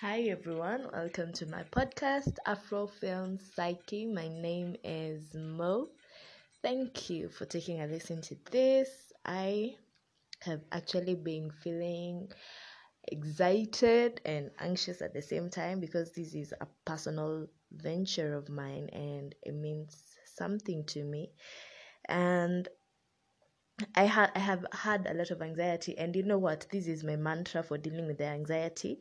Hi everyone, welcome to my podcast Afro Film Psyche. My name is Mo. Thank you for taking a listen to this. I have actually been feeling excited and anxious at the same time because this is a personal venture of mine and it means something to me. And I had I have had a lot of anxiety and you know what this is my mantra for dealing with the anxiety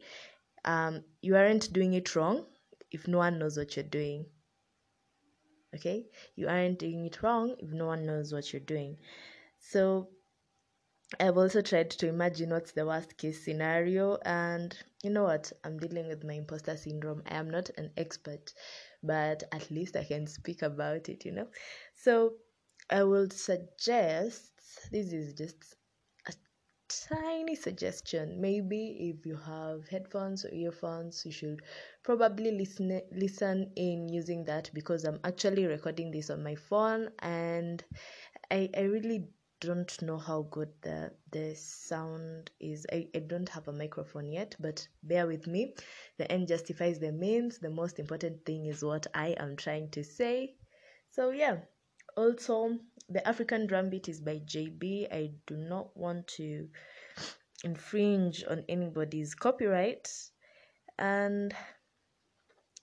um, you aren't doing it wrong if no one knows what you're doing. Okay? You aren't doing it wrong if no one knows what you're doing. So, I've also tried to imagine what's the worst case scenario, and you know what? I'm dealing with my imposter syndrome. I am not an expert, but at least I can speak about it, you know? So, I would suggest this is just tiny suggestion. Maybe if you have headphones or earphones you should probably listen listen in using that because i'm actually recording this on my phone and i i really don't know how good the the sound is. I, I don't have a microphone yet but bear with me. The end justifies the means. The most important thing is what i am trying to say. So yeah also the african drum beat is by jb i do not want to infringe on anybody's copyright. And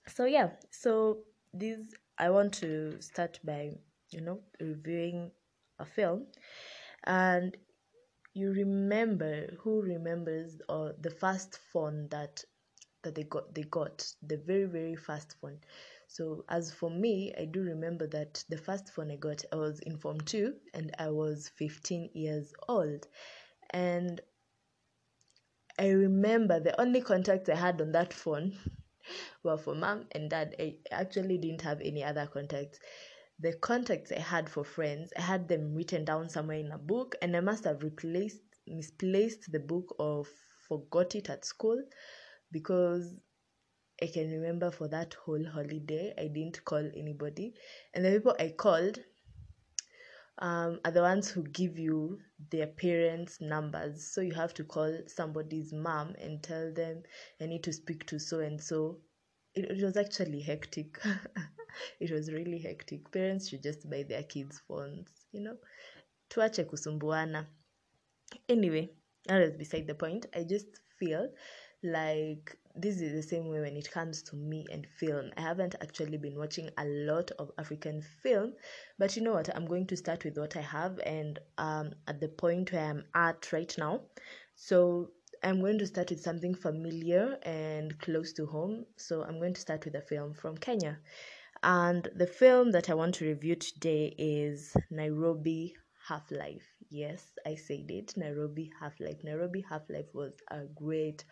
so yeah so this i want to start by you know reviewing a film. And you remember who remembers or the first phone that that they got they got the very very first phone so as for me i do remember that the first phone i got i was in form 2 and i was 15 years old. And i remember the only contacts i had on that phone were for mom and dad. I actually didn't have any other contacts. The contacts i had for friends i had them written down somewhere in a book and i must have replaced misplaced the book or forgot it at school because I can remember for that whole holiday, I didn't call anybody. And the people I called um, are the ones who give you their parents' numbers. So you have to call somebody's mom and tell them, I need to speak to so and so. It was actually hectic. it was really hectic. Parents should just buy their kids phones, you know. Tuache kusumbuana. Anyway, that is beside the point. I just feel like this is the same way when it comes to me and film. I haven't actually been watching a lot of African film, but you know what? I'm going to start with what I have and um, at the point where I'm at right now. So I'm going to start with something familiar and close to home. So I'm going to start with a film from Kenya. And the film that I want to review today is Nairobi Half Life. Yes, I said it. Nairobi Half Life. Nairobi Half Life was a great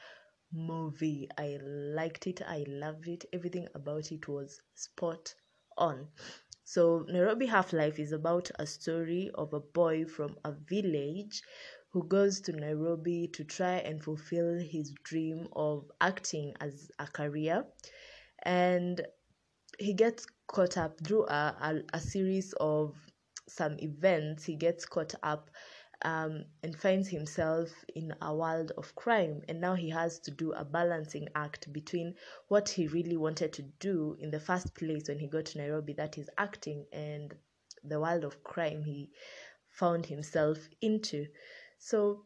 movie. I liked it. I loved it. Everything about it was spot on. So, Nairobi Half Life is about a story of a boy from a village who goes to Nairobi to try and fulfill his dream of acting as a career. And he gets caught up through a, a, a series of some events. He gets caught up um, and finds himself in a world of crime. And now he has to do a balancing act between what he really wanted to do in the first place when he got to Nairobi, that is acting, and the world of crime he found himself into. So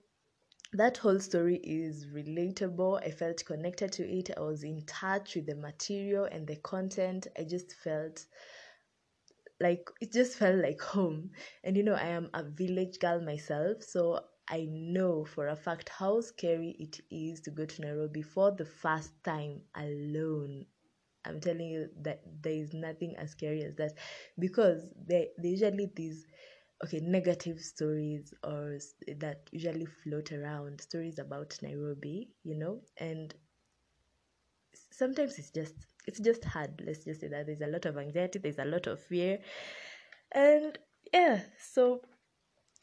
that whole story is relatable. I felt connected to it. I was in touch with the material and the content. I just felt like it just felt like home. And you know i am a village girl myself so i know for a fact how scary it is to go to nairobi for the first time alone. I'm telling you that there is nothing as scary as that. Because they usually these okay negative stories or that usually float around stories about nairobi you know? And sometimes it's just it's just hard let's just say that there's a lot of anxiety there's a lot of fear. And yeah so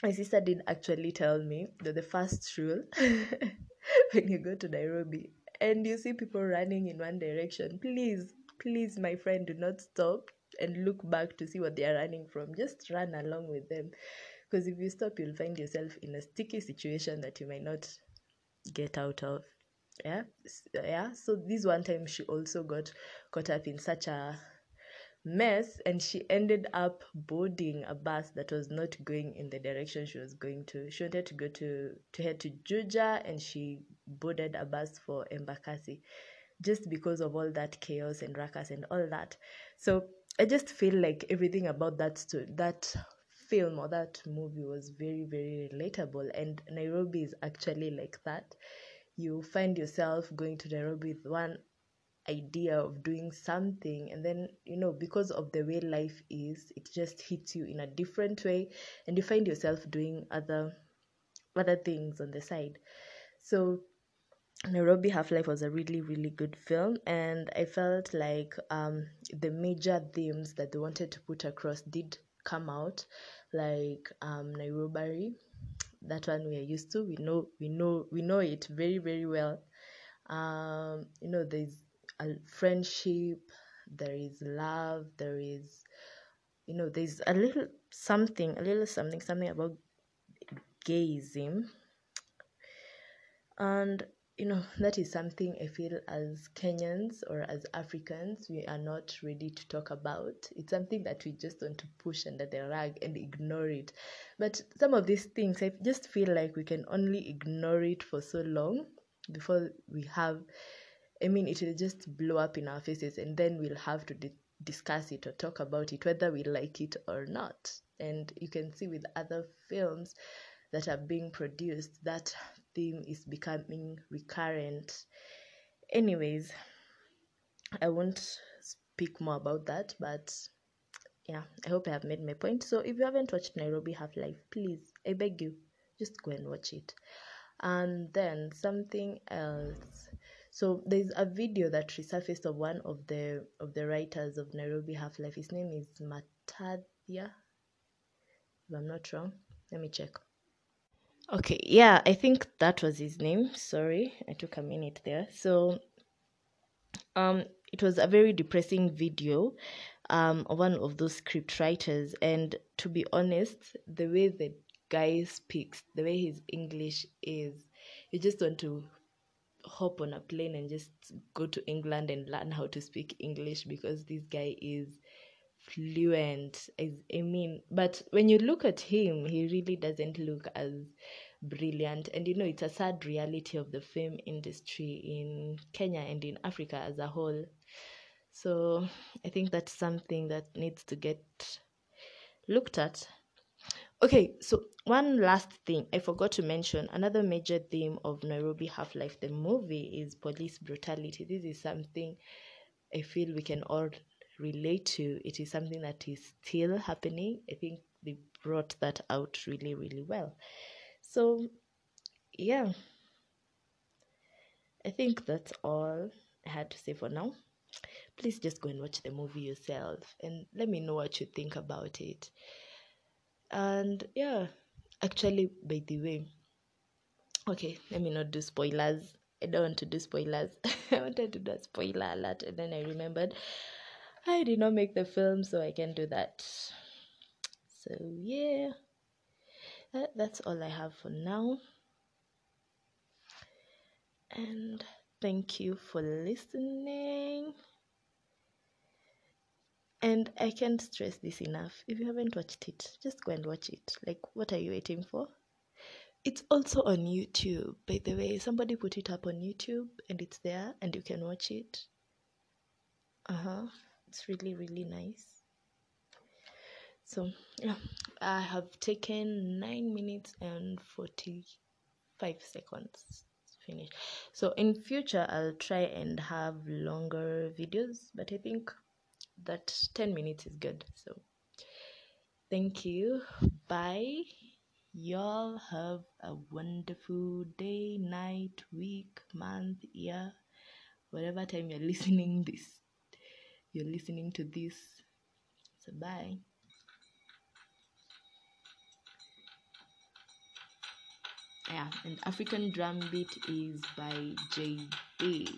my sister did actually tell me that the first rule when you go to nairobi. And you see people running in one direction please please my friend do not stop and look back to see what they are running from. Just run along with them. Because if you stop you'll find yourself in a sticky situation that you might not get out of yeah yeah. So this one time she also got caught up in such a mess and she ended up boarding a bus that was not going in the direction she was going to. She wanted to go to to head to juja and she boarded a bus for embakasi just because of all that chaos and ruckus and all that. So i just feel like everything about that sto- that film or that movie was very very relatable and nairobi is actually like that you find yourself going to nairobi with one idea of doing something and then you know because of the way life is it just hits you in a different way and you find yourself doing other other things on the side so Nairobi Half Life was a really, really good film, and I felt like um, the major themes that they wanted to put across did come out, like um, Nairobi. That one we are used to. We know, we know, we know it very, very well. Um, you know, there's a friendship, there is love, there is, you know, there's a little something, a little something, something about gayism, and you know that is something i feel as kenyans or as africans we are not ready to talk about. It's something that we just want to push under the rug and ignore it. But some of these things i just feel like we can only ignore it for so long before we have i mean it will just blow up in our faces and then we'll have to di- discuss it or talk about it whether we like it or not. And you can see with other films that are being produced that theme is becoming recurrent. Anyways, I won't speak more about that, but yeah, I hope I have made my point. So if you haven't watched Nairobi Half Life, please, I beg you, just go and watch it. And then something else. So there's a video that resurfaced of one of the of the writers of Nairobi Half Life. His name is Matathia. If I'm not wrong, let me check. Okay, yeah, I think that was his name. Sorry, I took a minute there. So, um, it was a very depressing video, um, of one of those script writers, and to be honest, the way the guy speaks, the way his English is, you just want to hop on a plane and just go to England and learn how to speak English because this guy is fluent. I, I mean, but when you look at him, he really doesn't look as brilliant. And you know, it's a sad reality of the film industry in Kenya and in Africa as a whole. So I think that's something that needs to get looked at. Okay, so one last thing I forgot to mention another major theme of Nairobi Half Life, the movie, is police brutality. This is something I feel we can all relate to. It is something that is still happening. I think they brought that out really, really well. So, yeah, I think that's all I had to say for now. Please just go and watch the movie yourself and let me know what you think about it. And yeah, actually, by the way, okay, let me not do spoilers. I don't want to do spoilers. I wanted to do a spoiler alert, and then I remembered I did not make the film, so I can do that. So, yeah, that, that's all I have for now. And thank you for listening. And I can't stress this enough. If you haven't watched it, just go and watch it. Like, what are you waiting for? It's also on YouTube, by the way. Somebody put it up on YouTube and it's there and you can watch it. Uh huh. It's really, really nice. So, yeah, I have taken 9 minutes and 45 seconds finish. So, in future, I'll try and have longer videos, but I think that 10 minutes is good. So, thank you. Bye. Y'all have a wonderful day, night, week, month, year, whatever time you're listening this. You're listening to this. So bye. Yeah, and African Drum Beat is by JD.